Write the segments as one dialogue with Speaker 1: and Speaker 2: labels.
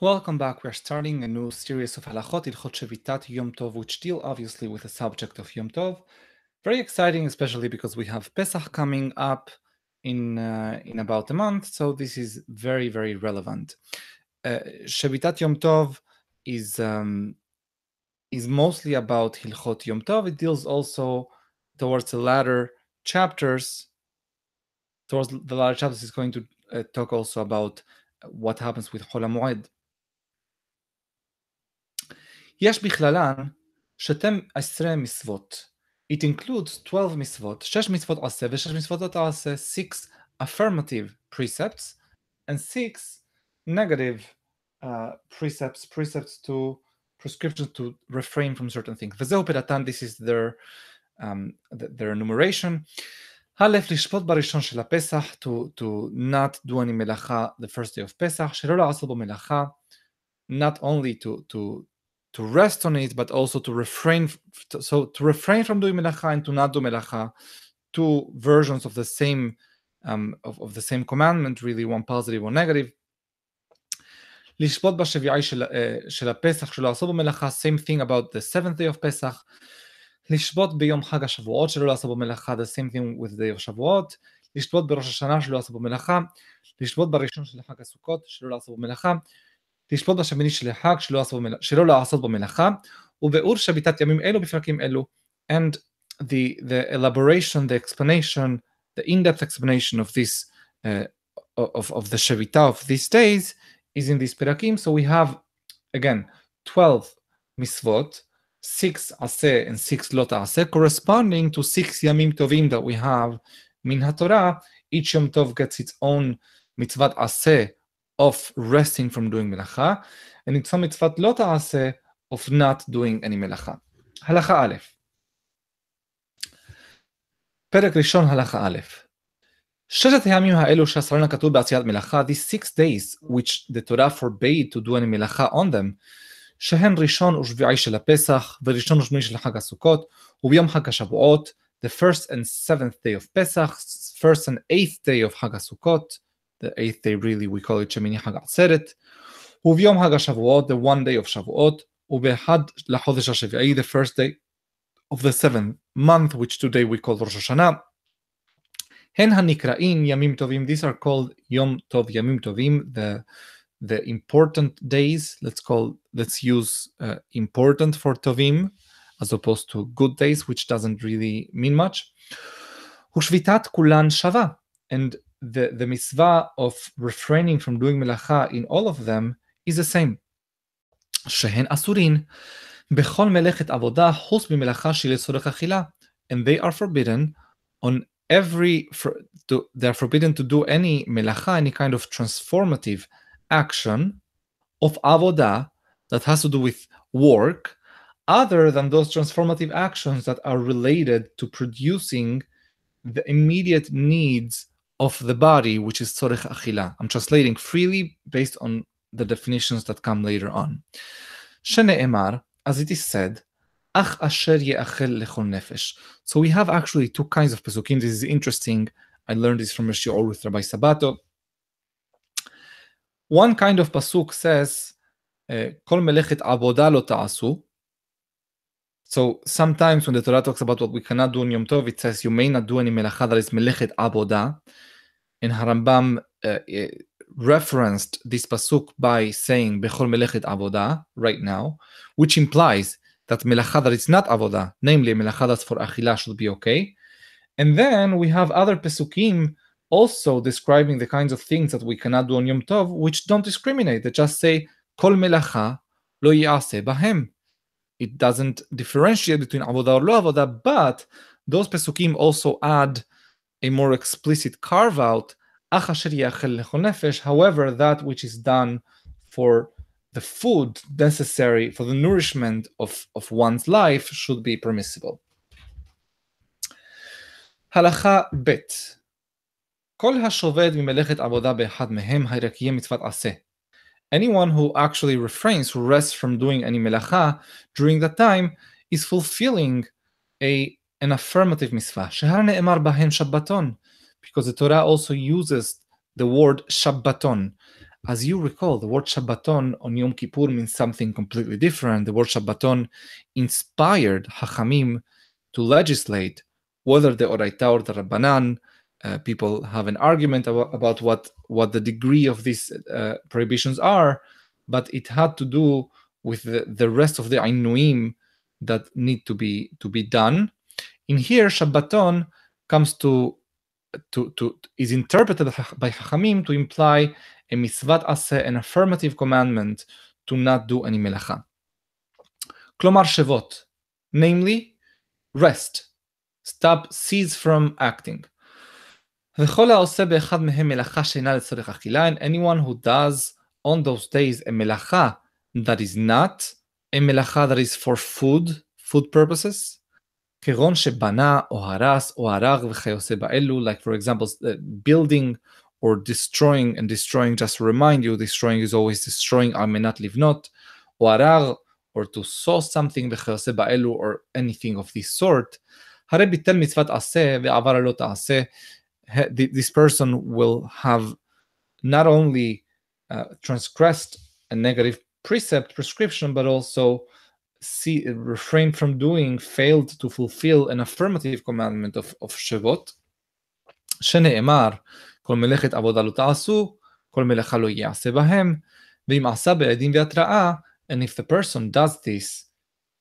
Speaker 1: Welcome back. We're starting a new series of halachot ilchot shevitat Yom Tov, which deal obviously with the subject of Yom Tov. Very exciting, especially because we have Pesach coming up in uh, in about a month, so this is very very relevant. Uh, shevitat Yom Tov is um, is mostly about Hilchot Yom Tov. It deals also towards the latter chapters. Towards the latter chapters, is going to uh, talk also about what happens with Chol. יש בכללן שתם עשרה מצוות. It includes 12 מצוות, שש מצוות עשה ושש מצוות לא תעשה, 6 affirmative precepts and 6 negative uh, precepts, precepts to prescriptions to refrain from certain things. וזהו פרטן, this is their, um, their enumeration. א', לשפוט בראשון של הפסח, to, to not do any מלאכה the first day of פסח, שלא לעשות בו מלאכה, not only to, to, to rest on it, but also to refrain. So to refrain from doing melacha and to not do melacha, two versions of the same um, of, of the same commandment, really one positive, one negative. לשפוט בשביעי של, uh, של הפסח, שלא לעשות במלאכה, same thing about the seventh day of פסח. לשפוט ביום חג השבועות, שלא לעשות במלאכה, the same thing with the day of שבועות. לשפוט בראש השנה, שלא לעשות במלאכה. לשפוט בראשון של חג הסוכות, שלא לעשות במלאכה. תשפוט בשמיני של החג שלא לעשות בו מלאכה, וביאור שביתת ימים אלו בפרקים אלו. And the, the elaboration, the explanation, the in-depth explanation of this, uh, of, of the Shavita of these days is in these perakim. So we have, again, 12 misvot, 6 aseh and 6 lo ta'aseh, corresponding to 6 yamim tovim that we have min HaTorah. Each yom tov gets its own mitzvah aseh of resting from doing melacha, and it's some mitzvat lo ta'aseh of not doing any melacha. הלכה א', פרק ראשון הלכה א', ששת הימים האלו שעשרנה כתוב בעשיית מלאכה, these six days which the Torah forbade to do any מלאכה on them, שהן ראשון ושביעי של הפסח, וראשון ושמיני של חג הסוכות, וביום חג השבועות, the first and seventh day of Pesach, first and eighth day of חג הסוכות, the eighth day really we call it שמיני חג עצרת, וביום חג השבועות, the one day of שבועות, ובאחד לחודש השביעי, the first day of the seventh month, which today we call ראש השנה. הן הנקראים ימים טובים, these are called יום טוב, ימים טובים, the, the important days, let's call, let's use uh, important for טובים, as opposed to good days, which doesn't really mean much. ושביתת כולן שווה, and the, the mitzvah of refraining from doing melacha in all of them is the same. שהן אסורין בכל מלאכת עבודה חוץ ממלאכה שלצורך אכילה, and they are forbidden on every, for, to, they are forbidden to do any melacha, any kind of transformative action of avodah that has to do with work, other than those transformative actions that are related to producing the immediate needs of the body, which is tzorech achila. I'm translating freely based on the definitions that come later on. Shene'emar, as it is said, ach asher ye'achel lechol nefesh. So we have actually two kinds of pesukim. This is interesting. I learned this from Rashi Or with Rabbi Sabato. One kind of pasuk says, kol melechet avodah lo ta'asu. So sometimes when the Torah talks about what we cannot do in Yom Tov, it says you may not do any melacha that is melechet avodah. And Harambam uh, referenced this pasuk by saying bechol melechet avodah right now, which implies that melacha that is not avodah, namely melacha that's for achila, should be okay. And then we have other pesukim also describing the kinds of things that we cannot do on Yom Tov, which don't discriminate. They just say kol melacha lo yase bahem. It doesn't differentiate between avodah or lo avodah, but those pesukim also add a more explicit carve out. However, that which is done for the food necessary for the nourishment of, of one's life should be permissible. הלכה ב' כל השובד ממלאכת עבודה באחד מהם הירקיה מצוות עשה. anyone who actually refrains, who rests from doing any melacha during that time, is fulfilling a an affirmative mitzvah. Because the Torah also uses the word Shabbaton. As you recall, the word Shabbaton on Yom Kippur means something completely different. The word Shabbaton inspired Hachamim to legislate whether the Oraita or the Rabbanan uh, people have an argument about, about, what, what the degree of these uh, prohibitions are, but it had to do with the, the rest of the Ainuim that need to be to be done. In here, Shabbaton comes to to, to is interpreted by Hachamim to imply a mitzvat aseh, an affirmative commandment to not do any melacha. Klomar shevot, namely, rest, stop, cease from acting. and anyone who does on those days a מלאכה that is not a מלאכה that is for food, food purposes, כגון שבנה או הרס או הרג וכיוצא באלו, like for example, building or destroying, and destroying, just to remind you, destroying is always destroying על מנת לבנות, או הרג, or to saw something וכיוצא באלו, or anything of this sort, הרי ביטל מצוות עשה ועבר ללא תעשה, this person will have not only uh, transgressed a negative precept prescription, but also see refrain from doing, failed to fulfill an affirmative commandment of, of Shevot, שנאמר, כל מלאכת עבודה לא תעשו, כל מלאכה לא יעשה בהם, ואם עשה בעדים והתראה, and if the person does this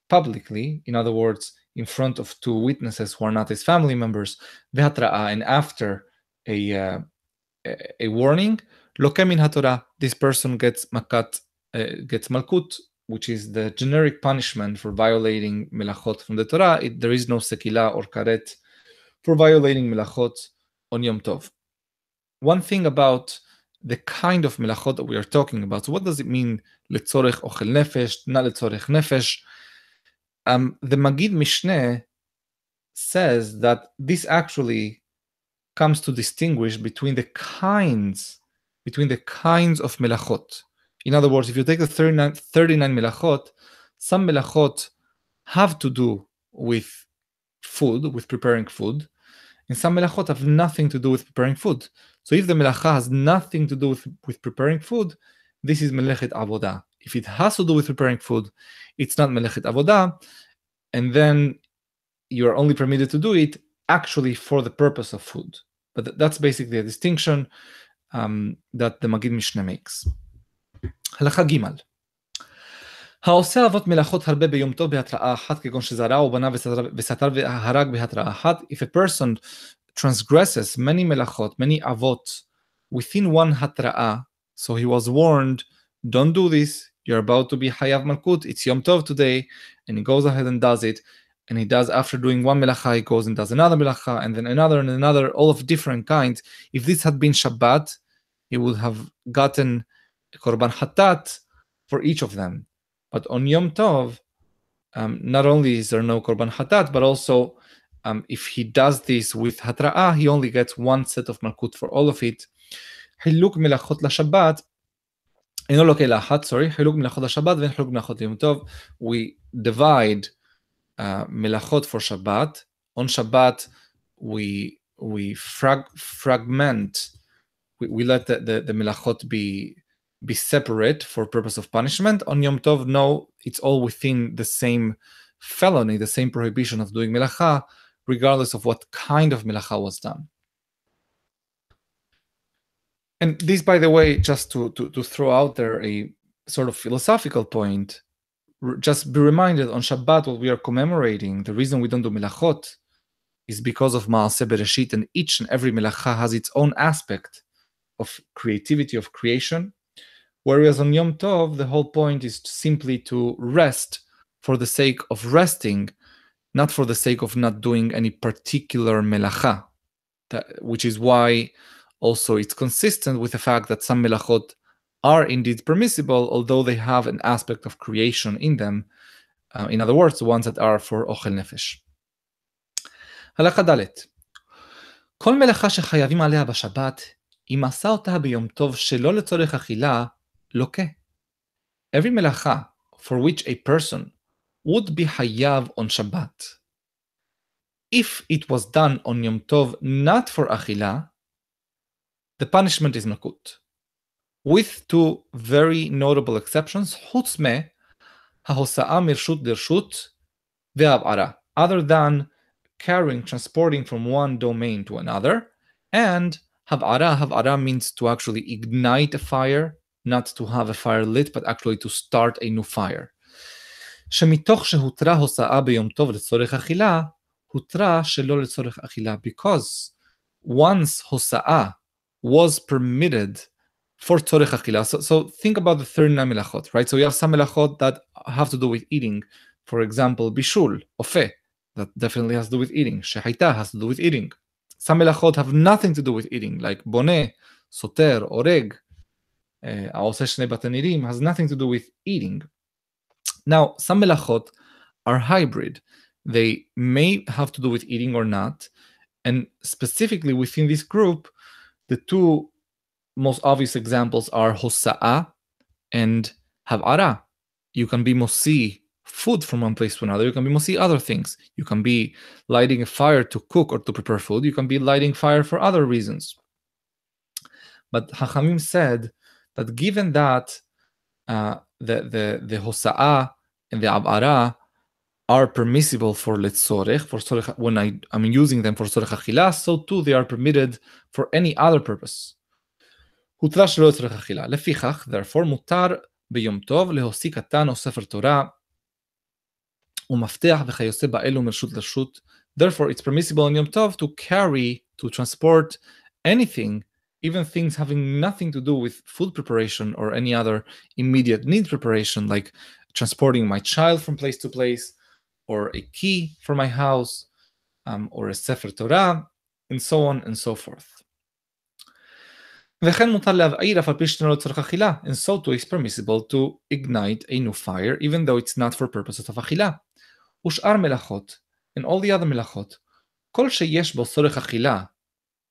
Speaker 1: publicly, in other words, in front of two witnesses who are not his family members, Vehatra'a, and after a, uh, a warning, Lokemin HaTorah, this person gets makat, uh, gets malkut, which is the generic punishment for violating melachot from the Torah. It, there is no sekila or karet for violating melachot on Yom Tov. One thing about the kind of melachot that we are talking about. So what does it mean letzorech ochel nefesh, not letzorech nefesh? Um, the Magid Mishneh says that this actually comes to distinguish between the kinds, between the kinds of melachot. In other words, if you take the 39, 39 melachot, some melachot have to do with food, with preparing food, and some melachot have nothing to do with preparing food. So if the melacha has nothing to do with, with preparing food, this is melechet avodah if it has to do with preparing food, it's not melechet avodah, and then you are only permitted to do it actually for the purpose of food. But that's basically a distinction um, that the Magid Mishneh makes. הלכה ג' העושה אבות מלאכות הרבה ביום טוב בהתראה אחת, כגון שזרע או בנה וסתר והרג בהתראה אחת, if a person transgresses many מלאכות, many avot, within one hatra'ah, so he was warned, don't do this, you're about to be Hayav Malkut. It's Yom Tov today. And he goes ahead and does it. And he does, after doing one melacha, he goes and does another melacha, and then another and another, all of different kinds. If this had been Shabbat, he would have gotten Korban Hatat for each of them. But on Yom Tov, um, not only is there no Korban Hatat, but also um, if he does this with hatra'ah, he only gets one set of malkut for all of it. Hiluk milachot la Shabbat אינו לוקה לאחת, sorry, חילוק מלאכות לשבת ואין חילוק מלאכות ליום טוב. We divide uh, melachot for Shabbat. On Shabbat, we we frag, fragment, we, we let the, the, the melachot be be separate for purpose of punishment. On Yom Tov, no, it's all within the same felony, the same prohibition of doing melacha, regardless of what kind of melacha was done. And this, by the way, just to, to, to throw out there a sort of philosophical point, just be reminded on Shabbat, what we are commemorating, the reason we don't do melachot is because of Maaseh Bereshit, and each and every melacha has its own aspect of creativity, of creation, Whereas on Yom Tov, the whole point is simply to rest for the sake of resting, not for the sake of not doing any particular melacha. That, which is why also it's consistent with the fact that some melachot are indeed permissible, although they have an aspect of creation in them. Uh, in other words, the ones that are for ochel nefesh. הלכה ד' כל מלאכה שחייבים עליה בשבת, אם עשה אותה ביום טוב שלא לצורך אכילה, loke. Every melacha for which a person would be hayav on Shabbat, if it was done on Yom Tov not for achila, the punishment is makut. with two very notable exceptions, חוץ מההוסאה מרשות לרשות והבערה, other than carrying, transporting from one domain to another, and hab'ara, hab'ara means to actually ignite a fire, not to have a fire lit, but actually to start a new fire. שמתוך שהותרה הוסאה ביום טוב לצורך אכילה, הותרה שלא לצורך אכילה, because once הוסאה was permitted for tzorech achila. So, so think about the 39 melachot, right? So you have some melachot that have to do with eating. For example, bishul, ofe, that definitely has to do with eating. Shehaita has to do with eating. Some melachot have nothing to do with eating, like boneh, soter, oreg, uh, has nothing to do with eating. Now, some melachot are hybrid. They may have to do with eating or not. And specifically within this group, the two most obvious examples are hosa'a and hav'ara. You can be mosi food from one place to another. You can be mosi other things. You can be lighting a fire to cook or to prepare food. You can be lighting fire for other reasons. But Hachamim said that given that uh, the the the hosa'a and the ab'ara are permissible for letzorech, for tzorech, when I am using them for tzorech achila, so too they are permitted for any other purpose. הותרה שלא לצורך אכילה. לפיכך, therefore, מותר ביום טוב להוציא קטן או ספר תורה ומפתח וכיוצא באלו מרשות לרשות. Therefore, it's permissible in יום טוב to carry, to transport anything, even things having nothing to do with food preparation or any other immediate need preparation, like transporting my child from place to place, or a key for my house, um, or a Sefer Torah, and so on and so forth. וכן מותר להבעיר אף על פי שאינו לצורך אכילה, and so too is permissible to ignite a new fire, even though it's not for purposes of אכילה. ושאר מלאכות, and all the other מלאכות, כל שיש בו צורך אכילה,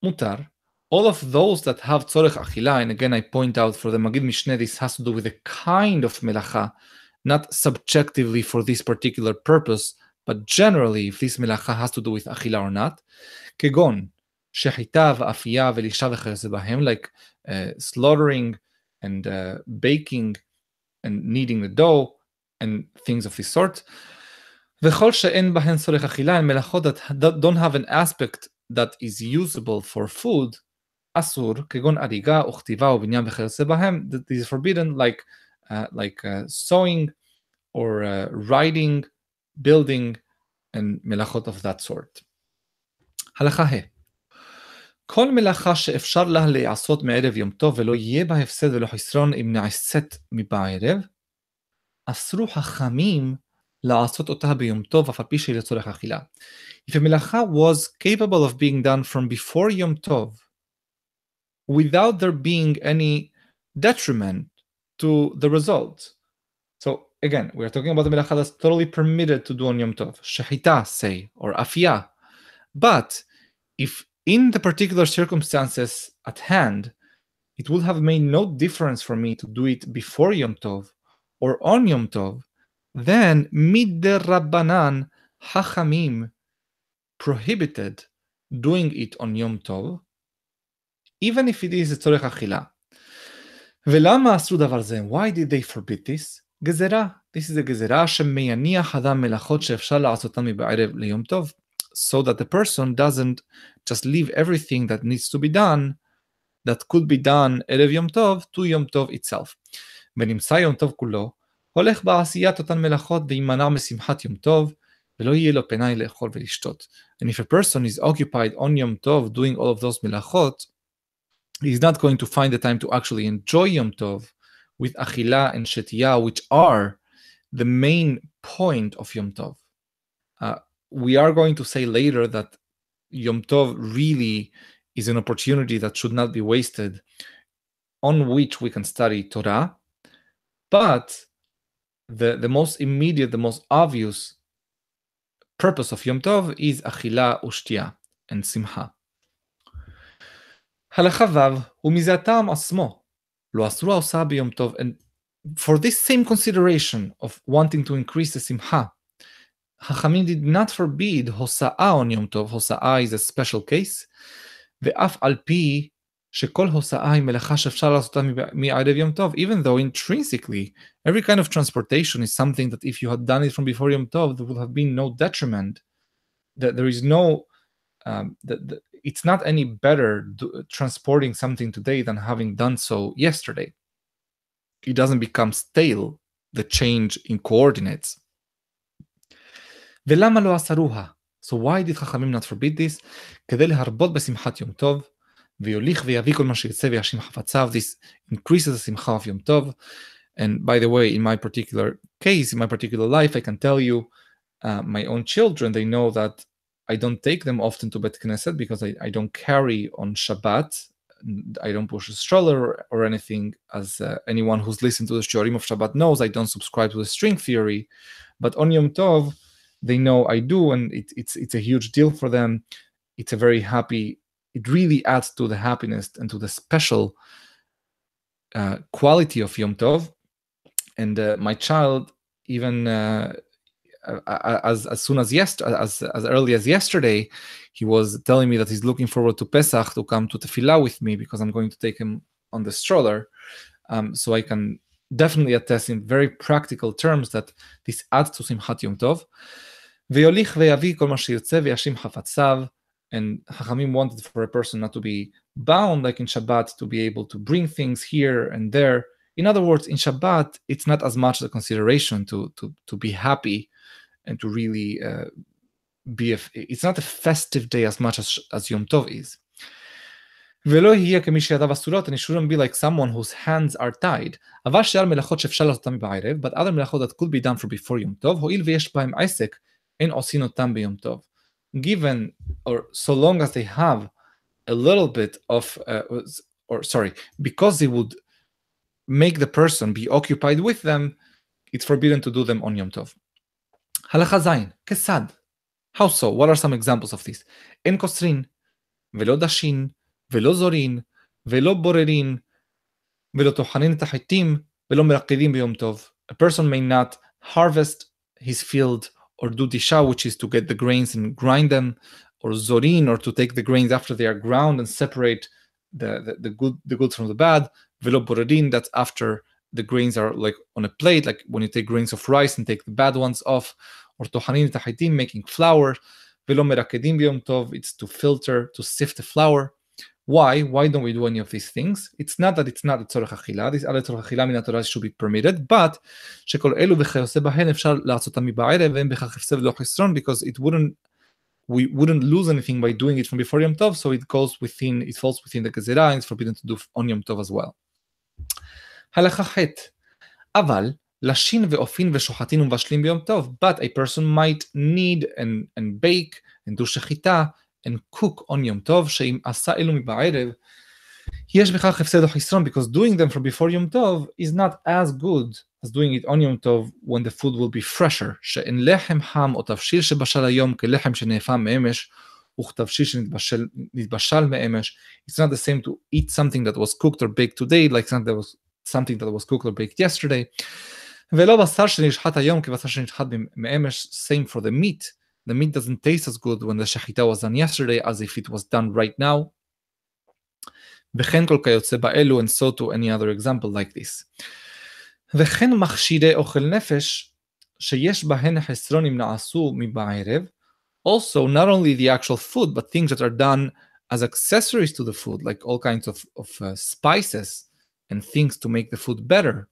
Speaker 1: מותר. All of those that have צורך אכילה, and again I point out for the מגיד משנה, this has to do with a kind of מלאכה, not subjectively for this particular purpose, but generally if this מלאכה has to do with אכילה or not, כגון שחיטה ואפייה ולישה וכיוצא בהם, like uh, slaughtering and uh, baking and kneading the dough and things of this sort. וכל שאין בהן צורך אכילה, הן מלאכות that don't have an aspect that is usable for food, אסור, כגון אריגה או כתיבה או בניין וכיוצא בהם, that is forbidden, like, uh, like uh, sewing or uh, writing, building, and מלאכות of that sort. הלכה ה' כל מלאכה שאפשר לה להיעשות מערב יום טוב ולא יהיה בה הפסד ולא חסרון אם נעשית מבערב, אסרו חכמים לעשות אותה ביום טוב אף על פי שהיא לצורך אכילה. If a מלאכה was capable of being done from before יום טוב, without there being any detriment to the result. So again, we are talking about the melacha that's totally permitted to do on Yom Tov, shahita, say, or afia. But if in the particular circumstances at hand, it would have made no difference for me to do it before Yom Tov or on Yom Tov, then midder Rabbanan Hachamim prohibited doing it on Yom Tov, even if it is a tzorech achila. ולמה עשו דבר זה? Why did they forbid this? גזרה. This is a גזרה שמייניח אדם מלאכות שאפשר לעשותן מבערב ליום טוב so that the person doesn't just leave everything that needs to be done, that could be done ערב יום טוב, to יום טוב itself. ונמצא יום טוב כולו, הולך בעשיית אותן מלאכות וימנע משמחת יום טוב, ולא יהיה לו פנאי לאכול ולשתות. And if a person is occupied on יום טוב doing all of those מלאכות, he's not going to find the time to actually enjoy Yom Tov with Achila and Shetia, which are the main point of Yom Tov. Uh, we are going to say later that Yom Tov really is an opportunity that should not be wasted, on which we can study Torah. But the, the most immediate, the most obvious purpose of Yom Tov is Achila Ushtia and Simcha. הלכה ו' ומזה הטעם עצמו לא אסרו ההוצאה ביום טוב and for this same consideration of wanting to increase the simcha Hachamim did not forbid Hosa'a on Yom Tov. Hosa'a is a special case. ואף על פי שכל הוסאה היא מלאכה שאפשר לעשותה מערב יום טוב, even though intrinsically every kind of transportation is something that if you had done it from before יום טוב, there would have been no detriment. That there is no, um, that, that it's not any better do, transporting something today than having done so yesterday. It doesn't become stale, the change in coordinates. ולמה לא אסרוה? So why did חכמים not forbid this? כדי להרבות בשמחת יום טוב, ויוליך ויביא כל מה שירצה וישים חפציו. This increases the שמחה of יום טוב. And by the way, in my particular case, in my particular life, I can tell you, uh, my own children, they know that I don't take them often to Bet Knesset because I, I don't carry on Shabbat. I don't push a stroller or anything. As uh, anyone who's listened to the Shorim of Shabbat knows, I don't subscribe to the string theory. But on Yom Tov, they know I do, and it, it's it's a huge deal for them. It's a very happy. It really adds to the happiness and to the special uh, quality of Yom Tov. And uh, my child, even uh, as as soon as yesterday, as as early as yesterday, he was telling me that he's looking forward to Pesach to come to Tefillah with me because I'm going to take him on the stroller, um, so I can definitely attest in very practical terms that this adds to Simchat Yom Tov. ויוליך ויביא כל מה שירצה וישים חפציו. And Hachamim wanted for a person not to be bound like in Shabbat, to be able to bring things here and there. In other words, in Shabbat, it's not as much a consideration to to to be happy and to really uh, be a, it's not a festive day as much as, as Yom Tov is. And it shouldn't be like someone whose hands are tied. But other melachot that could be done for before Yom Tov, given or so long as they have a little bit of, uh, or sorry, because they would make the person be occupied with them, it's forbidden to do them on Yom Tov. הלכה ז', כסד. How so? What are some examples of this? אין קוצרין, ולא דשין, ולא זורין, ולא בוררין, ולא טוחנין את החיטים, ולא מרקדים ביום טוב. A person may not harvest his field or do disha, which is to get the grains and grind them, or zorin, or to take the grains after they are ground and separate the, the, the good the goods from the bad. Velo boradin, that's after the grains are like on a plate, like when you take grains of rice and take the bad ones off, or tohanin tahitim, making flour. Velo merakedim biyom tov, it's to filter, to sift the flour. Why? Why don't we do any of these things? It's not that it's not a tzorech אכילה, these other tzorech אכילה מן התורה should be permitted, but שכל אלו וכיוצא בהן אפשר לעשותם מבערב ואין בכך הפסד ולא חסרון, because it wouldn't we wouldn't lose anything by doing it from before Yom Tov, so it goes within, it falls within the גזירה, and it's forbidden to do on Yom Tov as well. הלכה ח' אבל לשין ואופין ושוחטין ומבשלים ביום טוב, but a person might need and, and bake and do שחיטה and cook on Yom Tov, שאם עשה אלו מבערב, יש בכך הפסד או חסרון, because doing them from before Yom Tov is not as good as doing it on Yom Tov when the food will be fresher, שאין לחם חם או תבשיל שבשל היום כלחם שנאפה מאמש, וכתבשיל שנתבשל מאמש. It's not the same to eat something that was cooked or baked today, like something that was, something that was cooked or baked yesterday. ולא בשר שנשחט היום כבשר שנשחט מאמש, same for the meat. the meat doesn't taste as good when the shechita was done yesterday as if it was done right now. וכן כל כיוצא באלו, and so to any other example like this. וכן מכשירי אוכל נפש, שיש בהן חסרון אם נעשו מבערב, also not only the actual food, but things that are done as accessories to the food, like all kinds of, of uh, spices and things to make the food better.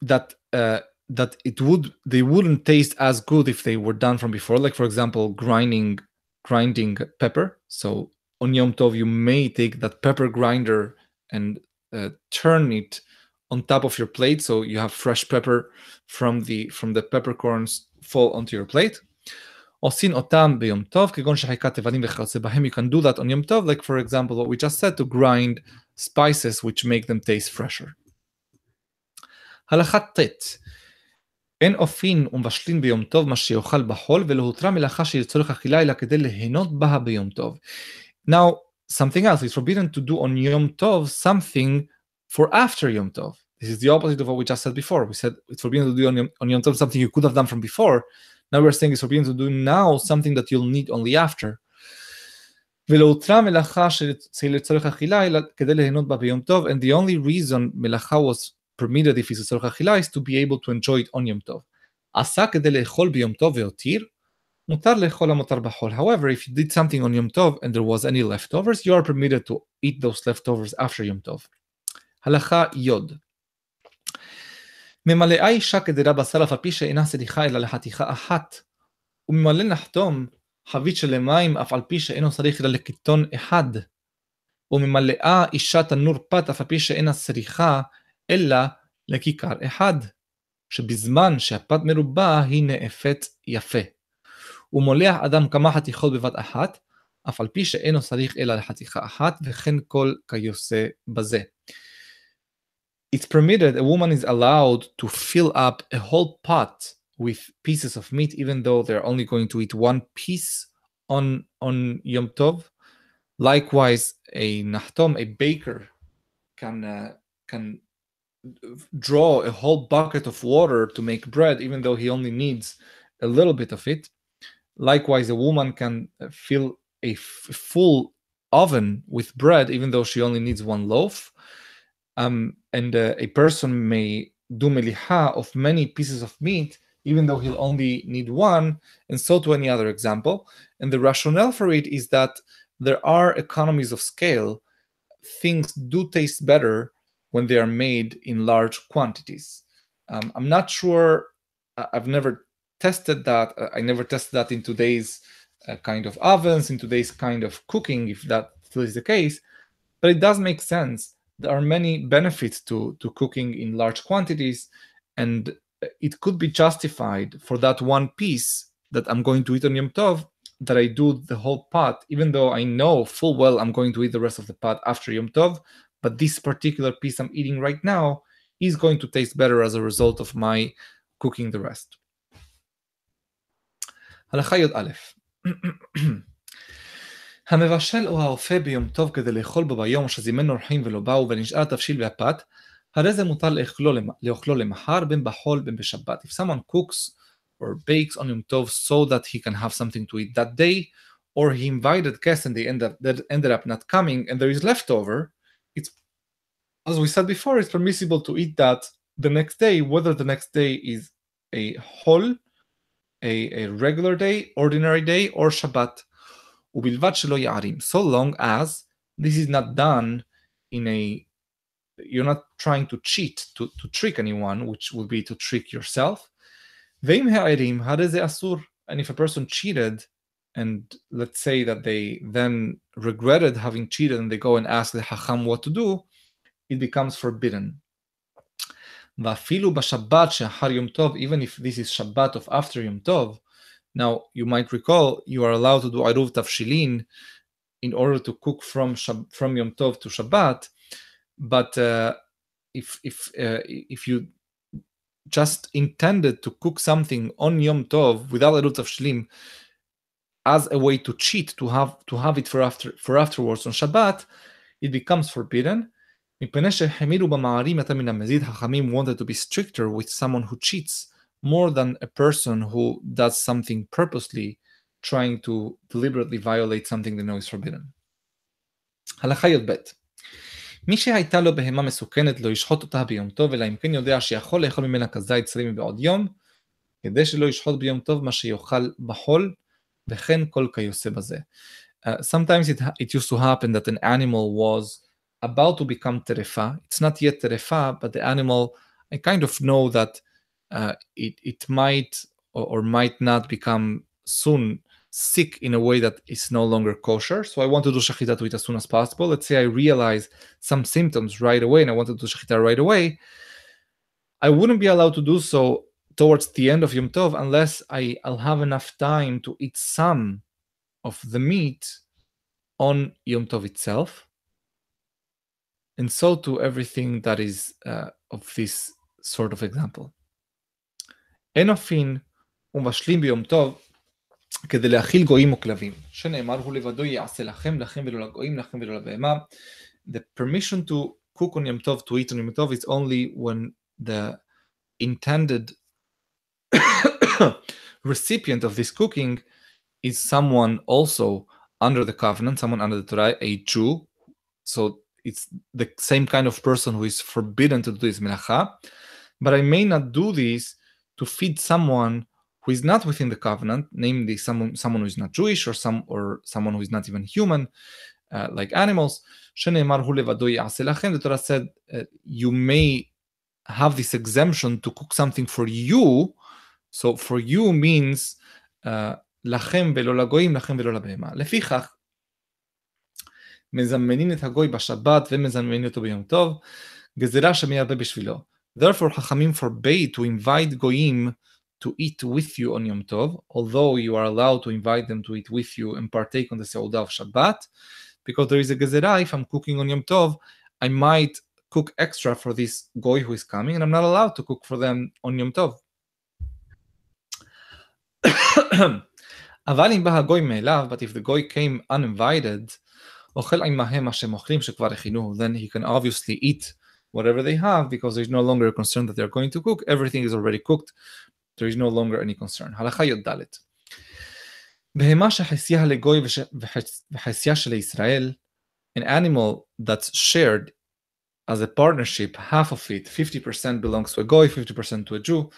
Speaker 1: That uh, that it would they wouldn't taste as good if they were done from before like for example grinding grinding pepper so on yom tov you may take that pepper grinder and uh, turn it on top of your plate so you have fresh pepper from the from the peppercorns fall onto your plate עושים אותם ביום טוב, כגון שחיקת תבנים וכיוצא בהם, you can do that on יום טוב, like for example what we just said, to grind spices which make them taste fresher. הלכה ט' אין אופין ומבשלין ביום טוב מה שיאכל בחול, ולא הותרה מלאכה שהיא לצורך אכילה, אלא כדי ליהנות בה ביום טוב. Now, something else, it's forbidden to do on יום טוב something for after יום טוב. This is the opposite of what we just said before. We said it's forbidden to do on Yom, on Yom Tov something you could have done from before. Now we're saying it's forbidden to do now something that you'll need only after. ולא הותרה מלאכה שלצורך אכילה אלא כדי ליהנות בה ביום טוב, and the only reason מלאכה was permitted if it's לצורך אכילה is to be able to enjoy it on יום טוב. עשה כדי לאכול ביום טוב והותיר, מותר לאכול המותר בחול. However, if you did something on יום טוב and there was any leftovers, you are permitted to eat those leftovers after יום טוב. הלכה י. ממלאה אישה כדירה בשר אף על פי שאינה סליחה אלא לחתיכה אחת, וממלא נחתום חבית של מים אף על פי שאינו צריך אלא לקיטון אחד, וממלאה אישה תנור פת אף על פי שאינה צריכה אלא לכיכר אחד, שבזמן שהפת מרובה היא נאפת יפה. ומולח אדם כמה חתיכות בבת אחת, אף על פי שאינו צריך אלא לחתיכה אחת, וכן כל כיוצא בזה. It's permitted, a woman is allowed to fill up a whole pot with pieces of meat, even though they're only going to eat one piece on on Yom Tov. Likewise, a nahtom, a baker, can uh, can draw a whole bucket of water to make bread, even though he only needs a little bit of it. Likewise, a woman can fill a full oven with bread, even though she only needs one loaf. Um, and uh, a person may do meliha of many pieces of meat even though he'll only need one, and so to any other example. And the rationale for it is that there are economies of scale. Things do taste better when they are made in large quantities. Um, I'm not sure, I've never tested that. I never tested that in today's uh, kind of ovens, in today's kind of cooking, if that still is the case. But it does make sense. There are many benefits to, to cooking in large quantities. And it could be justified for that one piece that I'm going to eat on Yom Tov that I do the whole pot, even though I know full well I'm going to eat the rest of the pot after Yom Tov But this particular piece I'm eating right now is going to taste better as a result of my cooking the rest. הלכה י"א המבשל או האופה ביום טוב כדי לאכול בו ביום שזימן אורחים ולא באו ונשאר תבשיל והפת הרי זה מותר לאכלו למחר בין בחול בין בשבת. If someone cooks or bakes on Yom Tov so that he can have something to eat that day, or he invited guests and they ended up, that ended up not coming and there is leftover, it's, as we said before, it's permissible to eat that the next day, whether the next day is a hol, a, a regular day, ordinary day, or Shabbat. ובלבד שלא יערים, so long as this is not done in a you're not trying to cheat to, to trick anyone which would be to trick yourself and if a person cheated and let's say that they then regretted having cheated and they go and ask the hacham what to do it becomes forbidden. Vafilu b'Shabbat shehar Yom Tov, even if this is Shabbat of after Yom Tov, now you might recall you are allowed to do eruv tavshilin in order to cook from from Yom Tov to Shabbat, but uh, if if uh, if you just intended to cook something on Yom Tov without eruv tavshilin as a way to cheat to have to have it for after for afterwards on Shabbat, it becomes forbidden Hachamim wanted to be stricter with someone who cheats more than a person who does something purposely, trying to deliberately violate something they know is forbidden. הלכה י"ב מי שהייתה לו בהמה מסוכנת לא ישחוט אותה ביום טוב, אלא אם כן יודע שיכול לאכול ממנה כזית צרים מבעוד יום, כדי שלא ישחוט ביום טוב מה שיאכל בחול, וכן כל כיוצא בזה. Uh, sometimes it, it used to happen that an animal was about to become terefa. It's not yet terefa, but the animal, I kind of know that uh, it, it might or, or might not become soon sick in a way that is no longer kosher. So I want to do shechita to it as soon as possible. Let's say I realize some symptoms right away and I want to do shechita right away. I wouldn't be allowed to do so towards the end of Yom Tov unless I, I'll have enough time to eat some of the meat on Yom Tov itself And so to everything that is uh, of this sort of example. Enofin umashlim biyom tov כדי להאכיל גויים או כלבים, שנאמר הוא לבדו יעשה לכם, לכם ולא לגויים, לכם ולא לבהמה. The permission to cook on Yom Tov, to eat on Yom Tov, is only when the intended recipient of this cooking is someone also under the covenant, someone under the Torah, a Jew. So it's the same kind of person who is forbidden to do this melacha. But I may not do this to feed someone who is not within the covenant, namely someone someone who is not Jewish or some or someone who is not even human, uh, like animals. The Torah said uh, you may have this exemption to cook something for you. So for you means לכם ולא לגויים, לכם ולא לבהמה. לפיכך, מזמנים את הגוי בשבת ומזמנים אותו ביום טוב, גזירה שמי הרבה בשבילו. Therefore, חכמים forbade to invite goyim to eat with you on Yom Tov, although you are allowed to invite them to eat with you and partake on the Seudah of Shabbat, because there is a gezerah, if I'm cooking on Yom Tov, I might cook extra for this goy who is coming, and I'm not allowed to cook for them on Yom Tov. אבל אם בא הגוי מאליו, but if the goy came uninvited, אוכל עמהם מה שהם אוכלים שכבר הכינו, then he can obviously eat whatever they have because there's no longer a concern that they're going to cook, everything is already cooked, there is no longer any concern. הלכה י"ד בהמה שחסיה לגוי וחסיה של ישראל, an animal that's shared as a partnership, half of it, 50% belongs to a goy, 50% to a Jew,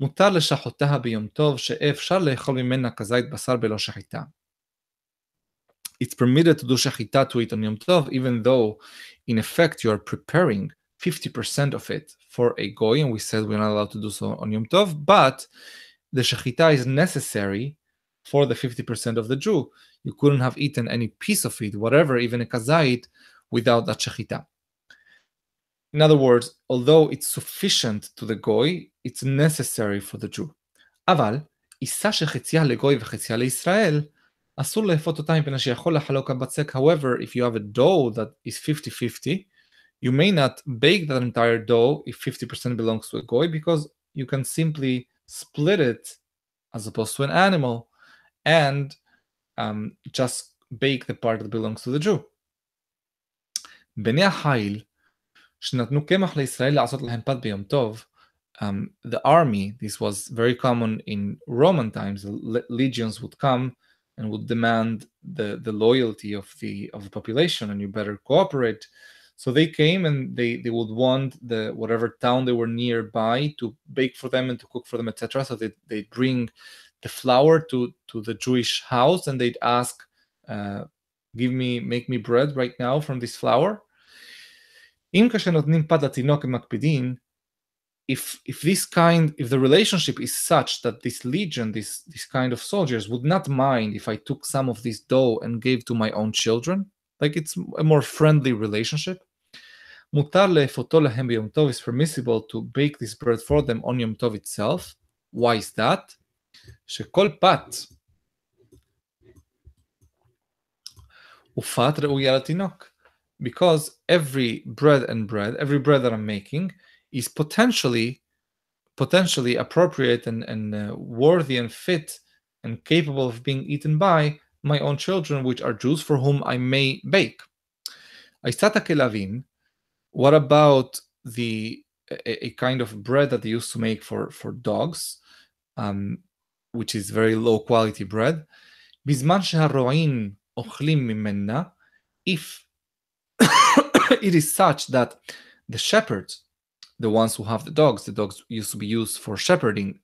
Speaker 1: מותר לשחותה ביום טוב שאפשר לאכול ממנה כזית בשר בלא שחיטה. It's permitted to do shechita to eat on Yom Tov, even though in effect you are preparing 50% of it for a goy, and we said we're not allowed to do so on Yom Tov, but the shechita is necessary for the 50% of the Jew. You couldn't have eaten any piece of it, whatever, even a kazait, without that shechita. In other words, although it's sufficient to the goy, it's necessary for the Jew. אבל עיסה שחציה לגוי וחציה לישראל, אסור לאפות אותה מפני שיכול לחלוק הבצק. However, if you have a dough that is 50-50, you may not bake that entire dough if 50% belongs to a goy because you can simply split it as opposed to an animal and um, just bake the part that belongs to the Jew. בני החיל שנתנו קמח לישראל לעשות להם פת ביום טוב, um, the army, this was very common in Roman times, the legions would come and would demand the, the loyalty of the of the population and you better cooperate. So they came and they, they would want the whatever town they were nearby to bake for them and to cook for them, etc. So they they bring the flour to to the Jewish house and they'd ask, uh, give me make me bread right now from this flour. אם כאשר נותנים פת לתינוק הם מקפידים, if if this kind if the relationship is such that this legion this this kind of soldiers would not mind if i took some of this dough and gave to my own children like it's a more friendly relationship מותר לאפותו להם ביום טוב is permissible to bake this bread for them on יום טוב itself why is that? שכל פת ופת ראויה לתינוק because every bread and bread every bread that I'm making is potentially potentially appropriate and, and uh, worthy and fit and capable of being eaten by my own children, which are Jews for whom I may bake. What about the a, a, kind of bread that they used to make for for dogs, um, which is very low quality bread? if it is such that the shepherds the ones who have the dogs. The dogs used to be used for shepherding.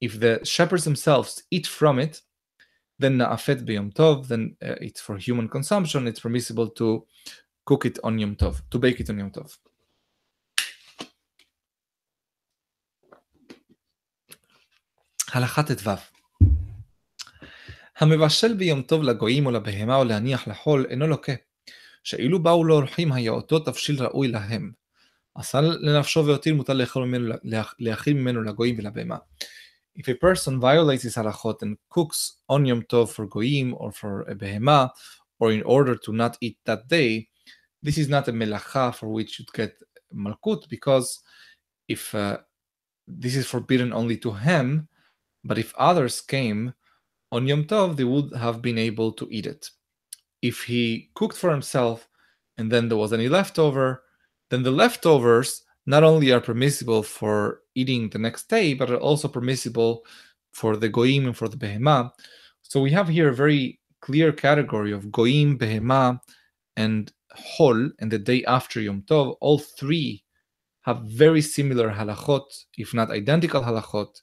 Speaker 1: If the shepherds themselves eat from it, then na'afet b'yom tov, then uh, it's for human consumption. It's permissible to cook it on yom tov, to bake it on yom tov. הלכה ט"ו המבשל ביום טוב לגויים או לבהמה או להניח לחול אינו לוקה, שאילו באו לו אורחים היה אותו תבשיל ראוי להם, עשה לנפשו והותיר, מותר לאכול ממנו, להאכיל ממנו לגויים ולבהמה. If a person violates his halachot and cooks on Yom Tov for goyim or for a behema, or in order to not eat that day, this is not a melacha for which you'd get malkut, because if uh, this is forbidden only to him, but if others came on Yom Tov, they would have been able to eat it. If he cooked for himself and then there was any leftover, then the leftovers not only are permissible for eating the next day, but are also permissible for the goyim and for the behemah. So we have here a very clear category of goim, behema, and hol, and the day after Yom Tov, all three have very similar halachot, if not identical halachot,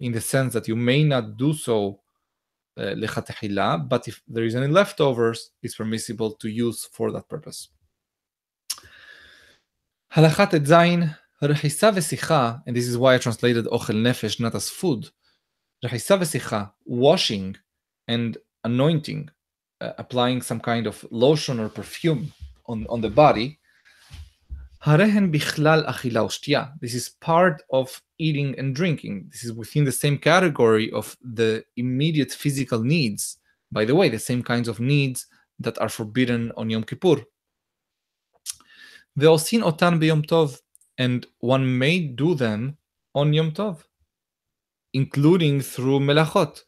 Speaker 1: in the sense that you may not do so lechatechila, uh, but if there is any leftovers, it's permissible to use for that purpose. Halachat zayin, rechisa v'sicha, and this is why I translated ochel nefesh not as food. Rechisa v'sicha, washing and anointing, uh, applying some kind of lotion or perfume on, on the body, Harehen bichlal achila this is part of eating and drinking. This is within the same category of the immediate physical needs. By the way, the same kinds of needs that are forbidden on Yom Kippur ועושים אותן ביום טוב, and one may do them on Yom Tov, including through מלאכות,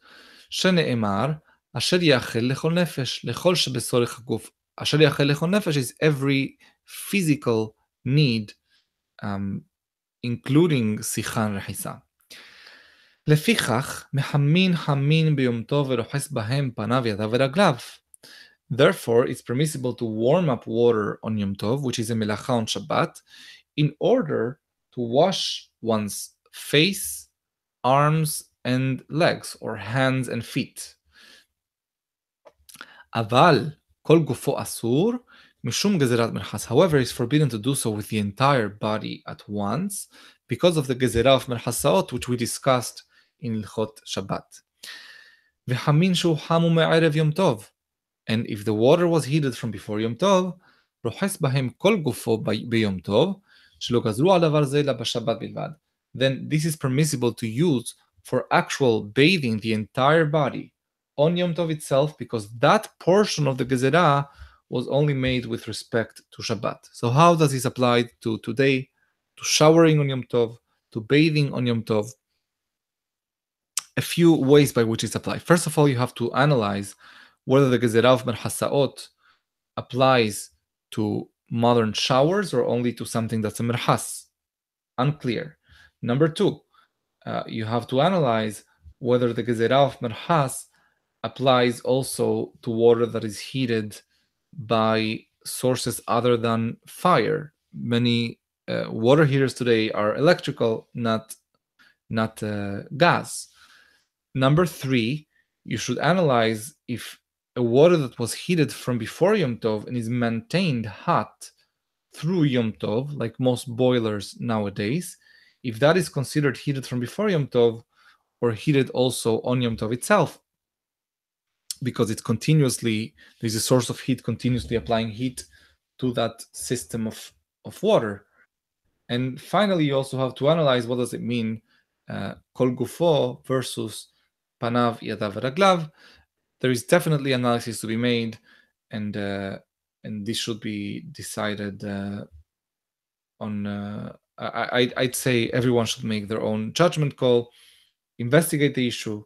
Speaker 1: שנאמר, אשר יאכל לכל נפש, לכל שבצורך הגוף. אשר יאכל לכל נפש is every physical need, um, including שיחה רחיסה. לפיכך, מחמין חמין ביום טוב ורוחס בהם פניו, ידיו ורגליו. Therefore, it's permissible to warm up water on Yom Tov, which is a melacha on Shabbat, in order to wash one's face, arms, and legs, or hands and feet. Aval kol gufo asur mishum gezerat merchas. However, it's forbidden to do so with the entire body at once because of the gezerah of which we discussed in Ilchot Shabbat. V'hamin shu hamu me'arev yom tov. And if the water was heated from before Yom Tov, רוחס בהם כל גופו ביום טוב, שלא גזרו על דבר זה אלא בשבת בלבד. Then this is permissible to use for actual bathing the entire body on Yom Tov itself because that portion of the Gezerah was only made with respect to Shabbat. So how does this apply to today, to showering on Yom Tov, to bathing on Yom Tov? A few ways by which it's applied. First of all, you have to analyze whether the Gezerah of Merhasaot applies to modern showers or only to something that's a Merhas. Unclear. Number two, uh, you have to analyze whether the Gezerah of Merhas applies also to water that is heated by sources other than fire. Many uh, water heaters today are electrical, not not uh, gas. Number three, you should analyze if a water that was heated from before Yom Tov and is maintained hot through Yom Tov, like most boilers nowadays, if that is considered heated from before Yom Tov or heated also on Yom Tov itself because it's continuously there's a source of heat continuously applying heat to that system of of water. And finally you also have to analyze what does it mean uh, kol gufo versus panav yadav raglav there is definitely analysis to be made and uh, and this should be decided uh, on uh, I, I'd say everyone should make their own judgment call investigate the issue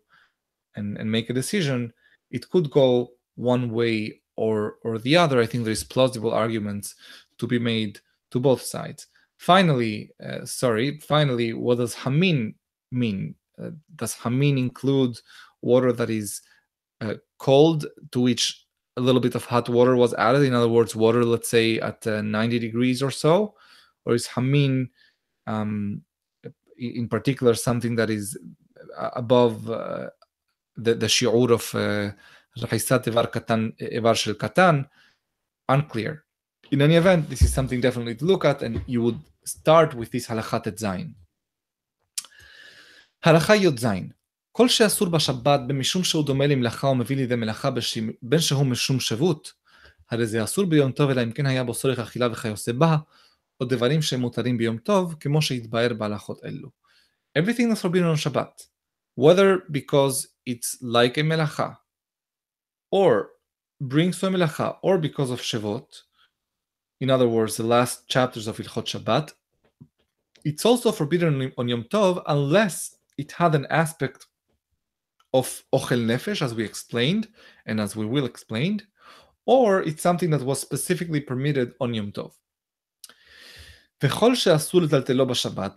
Speaker 1: and, and make a decision it could go one way or or the other. I think there is plausible arguments to be made to both sides. Finally, uh, sorry, finally, what does hamin mean? Uh, does hamin include water that is uh, cold to which a little bit of hot water was added. In other words, water, let's say at uh, 90 degrees or so, or is hamin um, in particular something that is uh, above uh, the, the shi'ur of uh, rahisat evar katan, katan, unclear. In any event, this is something definitely to look at, and you would start with this halachat zain. zayin. Halacha yod zayin. כל שאסור בשבת במשום שהוא דומה למלאכה ומביא לידי מלאכה בין שהוא משום שבות, הרי זה אסור ביום טוב אלא אם כן היה בו צורך אכילה וכיוצא בה, או דברים שהם מותרים ביום טוב, כמו שהתבאר בהלכות אלו. Everything is forbidden on Shabbat, whether because it's like a מלאכה, or brings to melacha, or because of Shevot, in other words, the last chapters of Ilchot Shabbat, it's also forbidden on Yom Tov unless it had an aspect of Ochel Nefesh, as we explained, and as we will explain, or it's something that was specifically permitted on Yom Tov.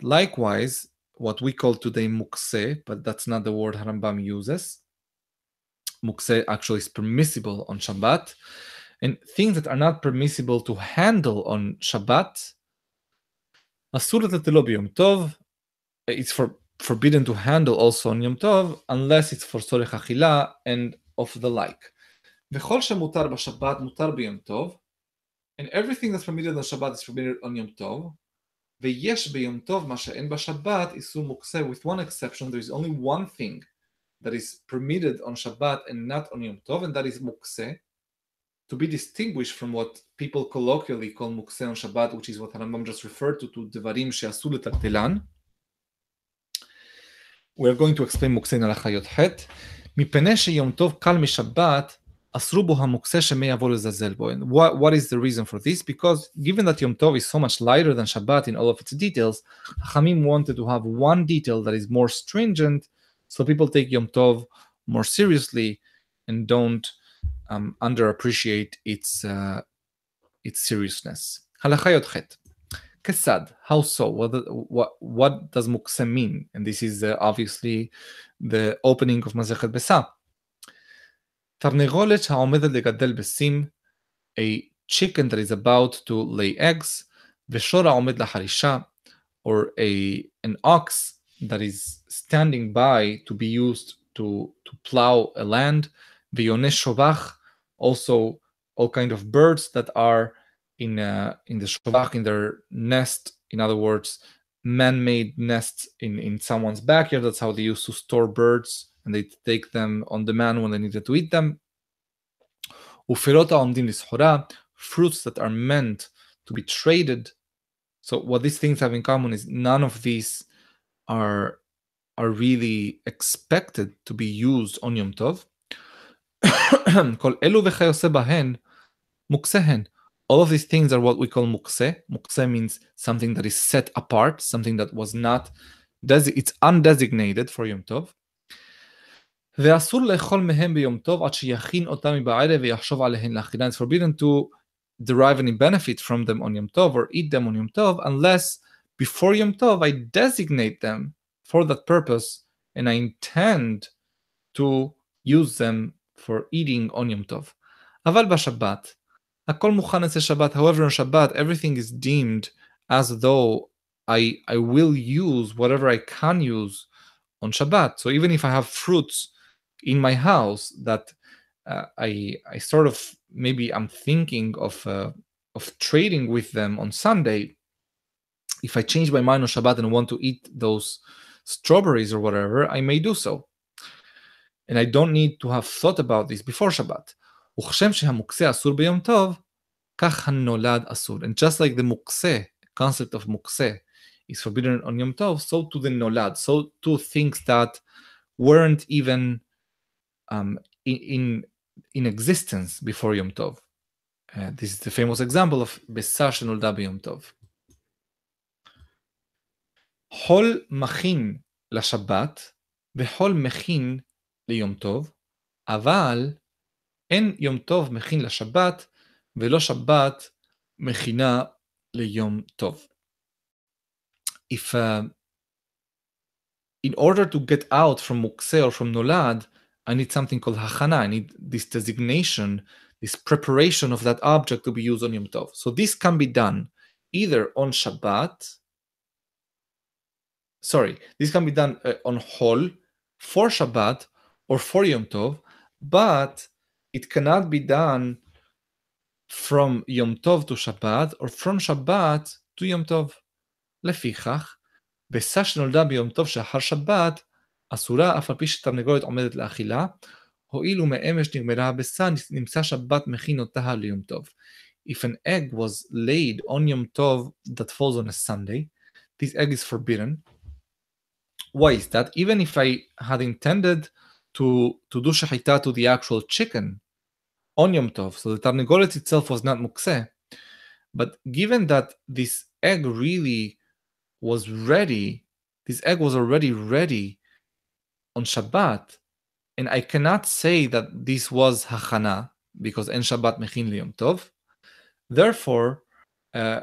Speaker 1: Likewise, what we call today mukse, but that's not the word Harambam uses. Mukse actually is permissible on Shabbat. And things that are not permissible to handle on Shabbat, Asur Yom Tov, it's for forbidden to handle also on Yom Tov, unless it's for צורך אכילה and of the like. וכל שמותר בשבת מותר ביום טוב, and everything that's permitted on Shabbat is permitted on יום טוב, ויש ביום טוב מה שאין בשבת איסור מוקצה, with one exception, there is only one thing that is permitted on Shabbat and not on Yom Tov, and that is mukse, to be distinguished from what people colloquially call mukse on Shabbat, which is what Harambam just referred to, to devarim she'asu letaltelan. We are going to explain mukse in הלכה י"ח. מפני שיום טוב קל משבת, אסרו בו המוקצה שמי יבוא לזלזל בו. And what, what is the reason for this? Because given that Yom Tov is so much lighter than Shabbat in all of its details, Hamim wanted to have one detail that is more stringent so people take Yom Tov more seriously and don't um, underappreciate its uh, its seriousness. Halacha Yotchet. Kesad. How so? What, what, what does mukse mean? And this is uh, obviously the opening of Masechet Besa. תרנגולת העומדת לגדל בסים, a chicken that is about to lay eggs, ושור העומד לחרישה, or a, an ox that is standing by to be used to, to plow a land. Vionesh shovach, also all kind of birds that are in uh, in the shovach, in their nest. In other words, man-made nests in in someone's backyard. That's how they used to store birds, and they take them on demand when they needed to eat them. Ufirota omdin lishora, fruits that are meant to be traded. So what these things have in common is none of these are are really expected to be used on Yom Tov. Kol elu v'chayose bahen muksehen. All of these things are what we call mukse. Mukse means something that is set apart, something that was not, it's undesignated for Yom Tov. ואסור לאכול מהם ביום טוב עד שיכין אותם מבערב ויחשוב עליהן לאכילה. It's forbidden to derive any benefit from them on Yom Tov or eat them on Yom Tov unless before Yom Tov, I designate them for that purpose and I intend to use them for eating on Yom Tov. אבל בשבת, הכל מוכן אצל שבת. However, on Shabbat, everything is deemed as though I, I will use whatever I can use on Shabbat. So even if I have fruits in my house that uh, I, I sort of maybe I'm thinking of, uh, of trading with them on Sunday, if I change my mind on Shabbat and want to eat those strawberries or whatever, I may do so. And I don't need to have thought about this before Shabbat. וכשם שהמוקצה אסור ביום טוב, כך הנולד אסור. And just like the מוקצה, concept of מוקצה, is forbidden on Yom Tov, so to the nolad, so to things that weren't even um, in, in, in existence before Yom Tov. Uh, this is the famous example of ביצה שנולדה ביום טוב. חול מכין לשבת וחול מכין ליום טוב, אבל אין יום טוב מכין לשבת ולא שבת מכינה ליום טוב. If uh, in order to get out from מוקצה or from נולד, I need something called הכנה, I need this designation, this preparation of that object to be used on Yom Tov. So this can be done either on Shabbat sorry, this can be done uh, on Hol for Shabbat or for Yom Tov, but it cannot be done from Yom Tov to Shabbat or from Shabbat to Yom Tov. לפיכך, ביצה שנולדה ביום טוב שאחר שבת, אסורה אף על פי שתרנגולת עומדת לאכילה, הואיל ומאמש נגמרה הביצה, נמצא שבת מכין אותה ליום טוב. If an egg was laid on Yom Tov that falls on a Sunday, this egg is forbidden, why is that? Even if I had intended to, to do shahita to the actual chicken on Yom Tov, so the tarnigolet itself was not mukse, but given that this egg really was ready, this egg was already ready on Shabbat, and I cannot say that this was hachana because en Shabbat mechin Yom Tov. Therefore, uh,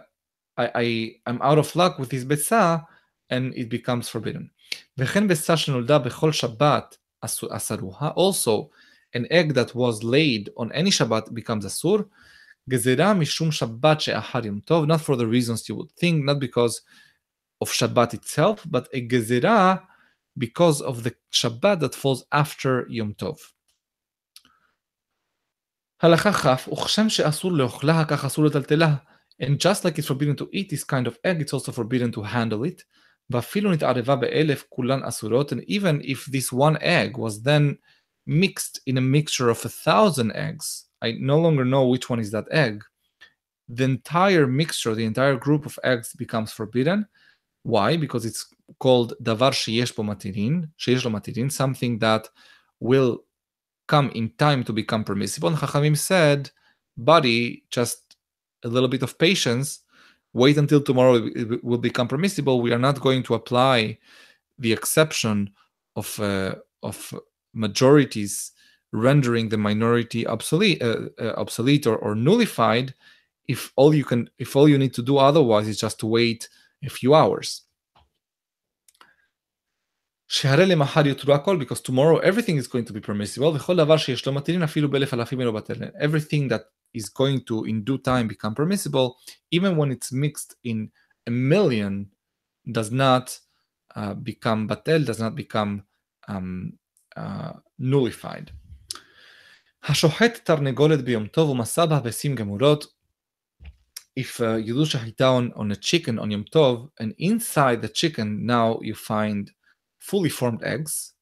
Speaker 1: I, I am out of luck with this betzah, and it becomes forbidden. וכן ביצה שנולדה בכל שבת אסרוה. Also, an egg that was laid on any Shabbat becomes asur. Gezerah mishum Shabbat she'achar yom tov, not for the reasons you would think, not because of Shabbat itself, but a gezerah because of the Shabbat that falls after Yom Tov. And just like it's forbidden to eat this kind of egg, it's also forbidden to handle it. And even if this one egg was then mixed in a mixture of a thousand eggs, I no longer know which one is that egg, the entire mixture, the entire group of eggs becomes forbidden. Why? Because it's called davar sheyesh bo matirin, lo matirin, something that will come in time to become permissible. And Chachamim said, buddy, just a little bit of patience, wait until tomorrow it will become permissible. We are not going to apply the exception of uh, of majorities rendering the minority obsolete, uh, uh, obsolete or, or nullified if all you can if all you need to do otherwise is just to wait a few hours. שהרי למחר יותרו הכל, because tomorrow everything is going to be permissible, וכל דבר שיש לו מתירין אפילו באלף אלפים אינו בטל. Everything that is going to in due time become permissible, even when it's mixed in a million, does not uh, become batel, does not become um, uh, uh, nullified. Hashohet Tarnegolet Biyom Tov Masabah Besim Gemurot. If uh, you hit down on, a chicken on Yom Tov, and inside the chicken now you find fully formed eggs,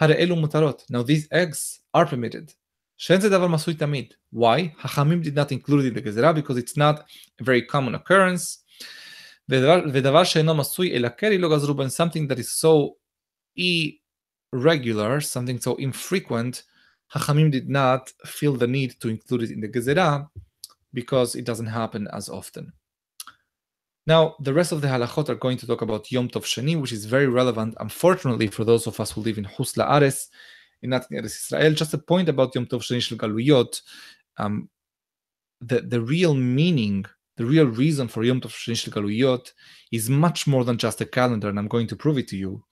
Speaker 1: Hare'elu Mutarot. Now these eggs are permitted. Shen Zedavar Masui Tamid. Why? Hachamim did not include it in the Gezerah because it's not a very common occurrence. Vedavar She'eno Masui Elakeri Lo Gazruben. Something that is so e regular, something so infrequent, Hachamim did not feel the need to include it in the Gezerah because it doesn't happen as often. Now, the rest of the halachot are going to talk about Yom Tov Sheni, which is very relevant, unfortunately, for those of us who live in Husla Ares, in Natin Eretz Israel. Just a point about Yom Tov Sheni Shel Galuyot. Um, the, the real meaning, the real reason for Yom Tov Sheni Shel Galuyot is much more than just a calendar, and I'm going to prove it to you.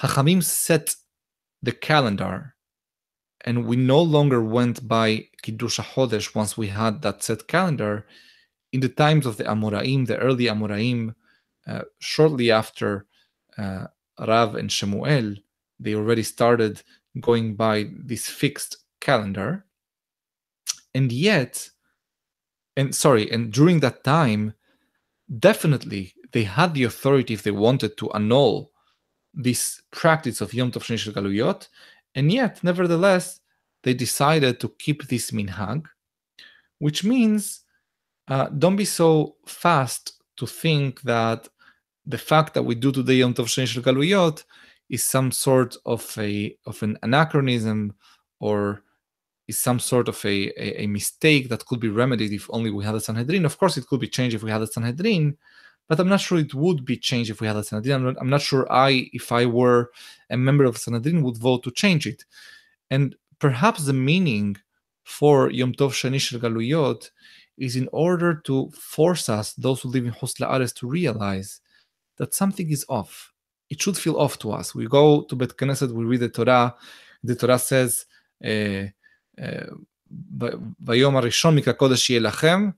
Speaker 1: Hachamim set the calendar, and we no longer went by Kiddush HaChodesh once we had that set calendar in the times of the Amoraim, the early Amoraim, uh, shortly after uh, Rav and Shemuel, they already started going by this fixed calendar. And yet, and sorry, and during that time, definitely they had the authority if they wanted to annul this practice of Yom Tov Sheni Galuyot, and yet, nevertheless, they decided to keep this minhag, which means uh, don't be so fast to think that the fact that we do today Yom Tov Sheni Galuyot is some sort of a of an anachronism or is some sort of a, a, a, mistake that could be remedied if only we had a Sanhedrin. Of course, it could be changed if we had a Sanhedrin, but I'm not sure it would be changed if we had a Sanhedrin. I'm not, I'm not sure I, if I were a member of Sanhedrin, would vote to change it. And perhaps the meaning for Yom Tov Sheni Shel Galuyot is in order to force us, those who live in Hus La'ares, to realize that something is off. It should feel off to us. We go to Bet Knesset, we read the Torah. The Torah says, eh, eh, "Vayom Arishon Mikra Kodesh Lachem."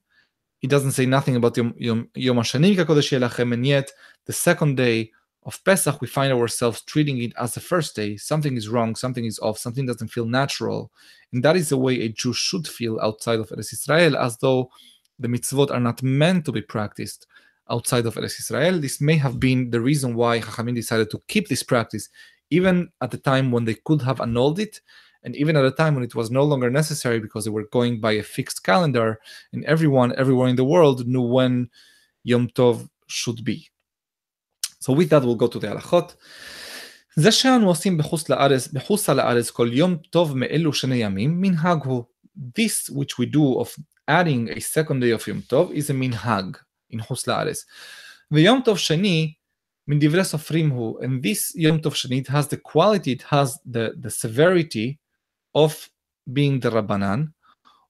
Speaker 1: It doesn't say nothing about Yom Yom Yom Hashani Mikra Kodesh Lachem, and yet the second day of Pesach, we find ourselves treating it as the first day. Something is wrong, something is off, something doesn't feel natural. And that is the way a Jew should feel outside of Eretz Israel, as though the mitzvot are not meant to be practiced outside of Eretz Israel. This may have been the reason why Chachamim decided to keep this practice, even at the time when they could have annulled it, and even at a time when it was no longer necessary because they were going by a fixed calendar, and everyone everywhere in the world knew when Yom Tov should be. So with that we'll go to the הלכות. זה שאנו עושים בחוץ לארץ, בחוסה לארץ כל יום טוב מאלו שני ימים, מנהג הוא. This which we do of adding a second day of יום טוב is a מנהג in חוץ לארץ. ויום טוב שני מן דברי סופרים הוא, and this יום טוב שני it has the quality, it has the, the severity of being the רבנן,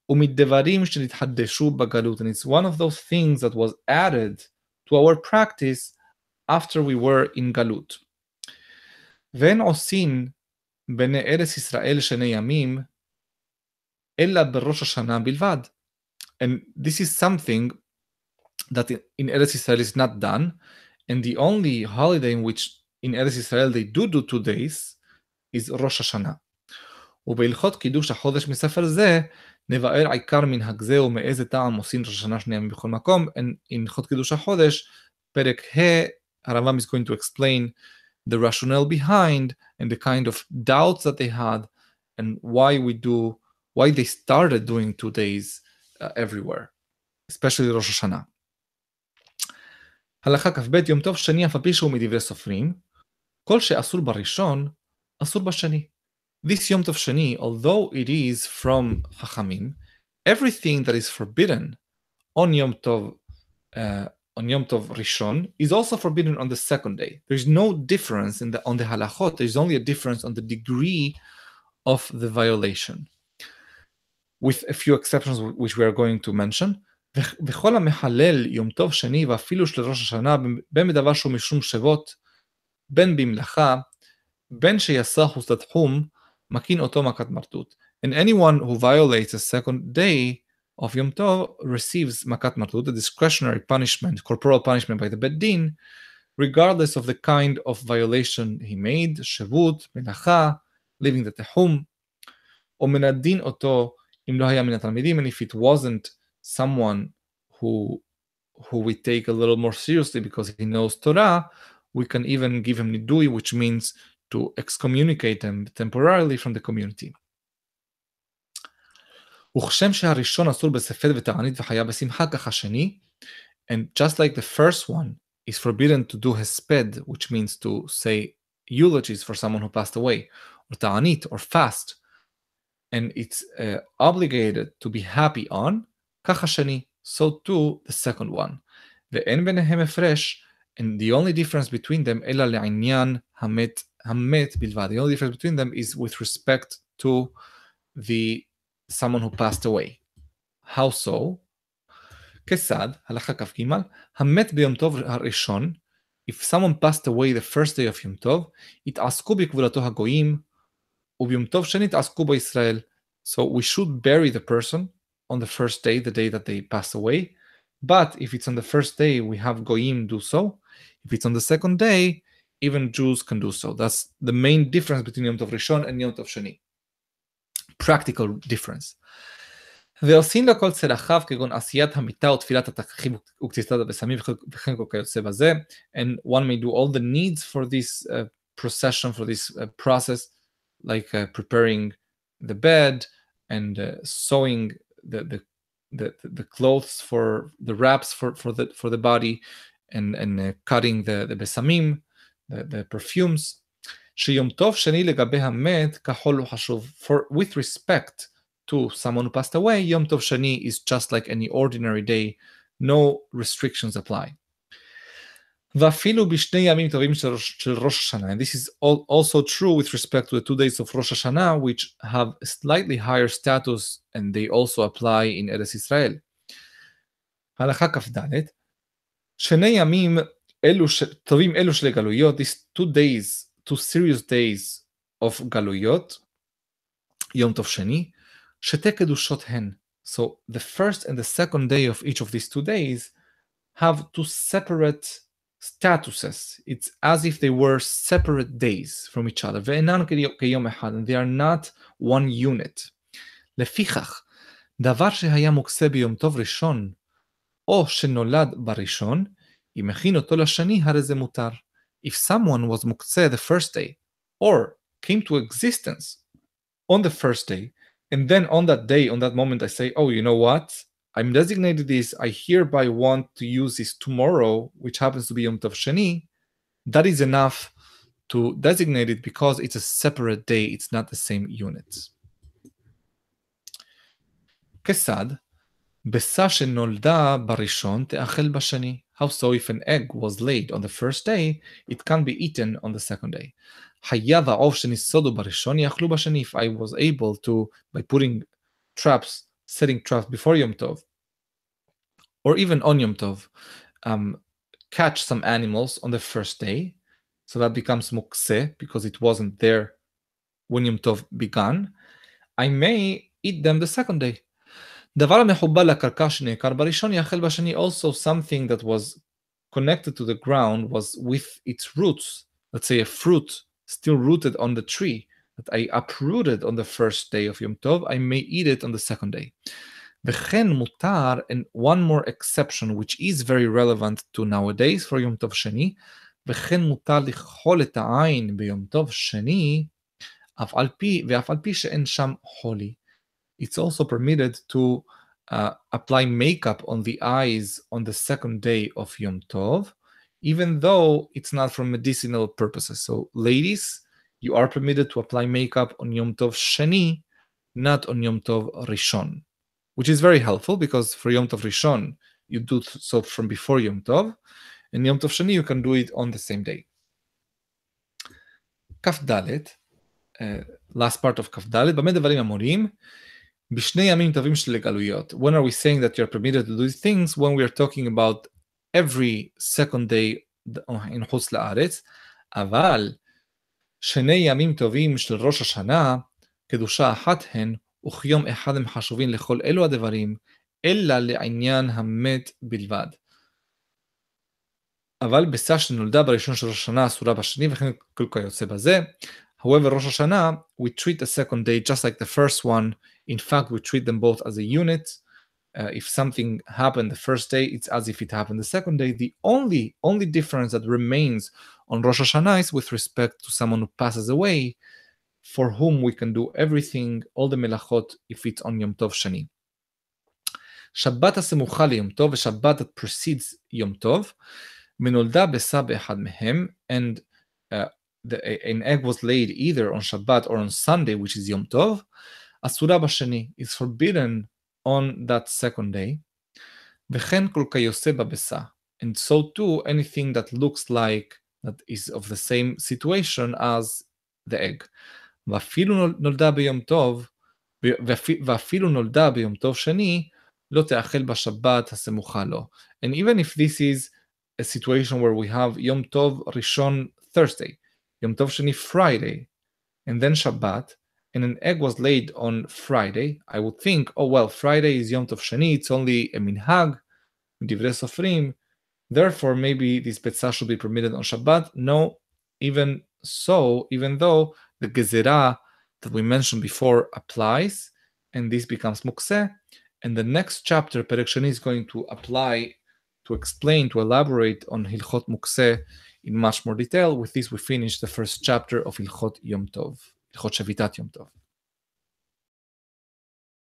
Speaker 1: ומדברים שנתחדשו בגלות, and it's one of those things that was added to our practice after we were in Galut. ואין עושין בני ארץ ישראל שני ימים, אלא בראש השנה בלבד. And this is something that in Eretz Israel is not done, and the only holiday in which in Eretz Israel they do do two days is ראש השנה. ובהלכות קידוש החודש מספר זה, נבאר עיקר מנהג זה ומאיזה טעם עושים ראש השנה שני ימים בכל מקום, in הלכות קידוש החודש, פרק ה', הרמב"ם is going to explain the rationale behind and the kind of doubts that they had and why we do why they started doing two days uh, everywhere, especially ראש השנה. הלכה כ"ב יום טוב שני אף על פי שהוא מדברי סופרים, כל שאסור בראשון, אסור בשני. This יום טוב שני, although it is from חכמים, everything that is forbidden on יום טוב, uh, on יום טוב ראשון is also forbidden on the second day. There's no difference in the, on the halachot, there's only a difference on the degree of the violation. with a few exceptions which we are going to mention. וכל המחלל יום טוב שני ואפילו של ראש השנה בין בדבר שהוא משום שבות, בין במלאכה, בין שיסח וסתחום, makin otomakat martut. And anyone who violates the second day of Yom Tov receives makat martut, a discretionary punishment, corporal punishment by the Beddin, regardless of the kind of violation he made, shevut, menacha, leaving the tehum, or menadin oto im lo haya min and if it wasn't someone who who we take a little more seriously because he knows Torah, we can even give him nidui, which means to excommunicate him temporarily from the community. וכשם שהראשון אסור בספד ותענית וחיה בשמחה, כך השני, and just like the first one is forbidden to do hesped, which means to say eulogies for someone who passed away, or ta'anit, or fast, and it's uh, obligated to be happy on, כך השני, so too the second one. ואין ביניהם הפרש, and the only difference between them, אלא לעניין המת, המת בלבד. The only difference between them is with respect to the someone who passed away. How so? כיצד, הלכה כ"ג, המת ביום טוב הראשון, if someone passed away the first day of יום טוב, התעסקו בקבורתו הגויים, וביום טוב שני התעסקו בו ישראל. So we should bury the person on the first day, the day that they pass away. But if it's on the first day, we have goyim do so. If it's on the second day, even Jews can do so. That's the main difference between Yom Tov Rishon and Yom Tov Sheni. Practical difference. ועושים לו כל צלחיו כגון עשיית המיטה ותפילת התככים וקציצת הבשמים וכן כל כיוצא בזה. And one may do all the needs for this uh, procession, for this uh, process, like uh, preparing the bed and uh, sewing the, the the the clothes for the wraps for for the for the body and and uh, cutting the the besamim the, the perfumes שיום טוב שני לגבי המת כחול הוא חשוב for with respect to someone who passed away יום טוב שני is just like any ordinary day no restrictions apply ואפילו בשני ימים טובים של, של ראש השנה, and this is all, also true with respect to the two days of ראש השנה, which have a slightly higher status and they also apply in ארץ ישראל. הלכה כ"ד, שני ימים אלו ש... טובים אלו של גלויות, these two days, two serious days of גלויות, יום טוב שני, שתי קדושות הן. So the first and the second day of each of these two days have two separate statuses. It's as if they were separate days from each other. ואינן כיום אחד, and they are not one unit. לפיכך, דבר שהיה מוקצה ביום טוב ראשון, או שנולד בראשון, if someone was muktzeh the first day, or came to existence on the first day, and then on that day, on that moment, I say, oh, you know what? I'm designated this. I hereby want to use this tomorrow, which happens to be Yom Tov Sheni. That is enough to designate it because it's a separate day. It's not the same unit. Kesad, ביצה שנולדה בראשון תאכל בשני. How so if an egg was laid on the first day, it can be eaten on the second day. חיה ועוף שניסודו בראשון יאכלו בשני. If I was able to, by putting traps setting traps before Yom Tov, or even on Yom Tov, um, catch some animals on the first day. So that becomes mukse because it wasn't there when Yom Tov began, I may eat them the second day. דבר המחובר לקרקע שנעקר בראשון יאכל בשני also something that was connected to the ground was with its roots, let's say a fruit still rooted on the tree that I uprooted on the first day of Yom Tov, I may eat it on the second day. וכן מותר, and one more exception which is very relevant to nowadays for יום טוב שני, וכן מותר לכחול את העין ביום טוב שני, אף על פי, ואף על פי שאין שם חולי. It's also permitted to uh, apply makeup on the eyes on the second day of Yom Tov, even though it's not for medicinal purposes. So, ladies, you are permitted to apply makeup on Yom Tov Sheni, not on Yom Tov Rishon, which is very helpful because for Yom Tov Rishon, you do so from before Yom Tov, and Yom Tov Sheni, you can do it on the same day. כ"ד, uh, last part of כ"ד, במה דברים אמורים? בשני ימים טובים של גלויות. When are we saying that you're permitted to do these things? When we are talking about every second day in חוץ לארץ, אבל שני ימים טובים של ראש השנה, קדושה אחת הן, וכיום אחד הם חשובים לכל אלו הדברים, אלא לעניין המת בלבד. אבל בשא שנולדה בראשון של ראש השנה אסורה בשני וכן כל כיוצא בזה. However, ראש השנה, we treat the second day just like the first one. In fact, we treat them both as a unit. Uh, if something happened the first day, it's as if it happened the second day. The only only difference that remains on Rosh Hashanah is with respect to someone who passes away, for whom we can do everything, all the melachot, if it's on Yom Tov Shani. שבת הסמוכה ליום טוב ושבת that precedes יום טוב, מנולדה בשא באחד מהם, and uh, the, an egg was laid either on Shabbat or on Sunday, which is Yom Tov, אסורה בשני, is forbidden on that second day, וכן כל כיוסה בבשא, and so too anything that looks like that is of the same situation as the egg. ואפילו נולדה ביום טוב, ואפילו נולדה ביום טוב שני, לא תאכל בשבת הסמוכה לו. And even if this is a situation where we have יום טוב ראשון Thursday, Yom Tov Sheni Friday, and then Shabbat, and an egg was laid on Friday, I would think, oh well, Friday is Yom Tov Sheni, it's only a minhag, divrei sofrim, therefore maybe this petzah should be permitted on Shabbat. No, even so, even though the gezerah that we mentioned before applies, and this becomes mukseh, and the next chapter, Perek Sheni, is going to apply, to explain, to elaborate on Hilchot Mukseh in much more detail. With this, we finish the first chapter of Ilchot Yom Tov, Ilchot Shavitat Yom Tov.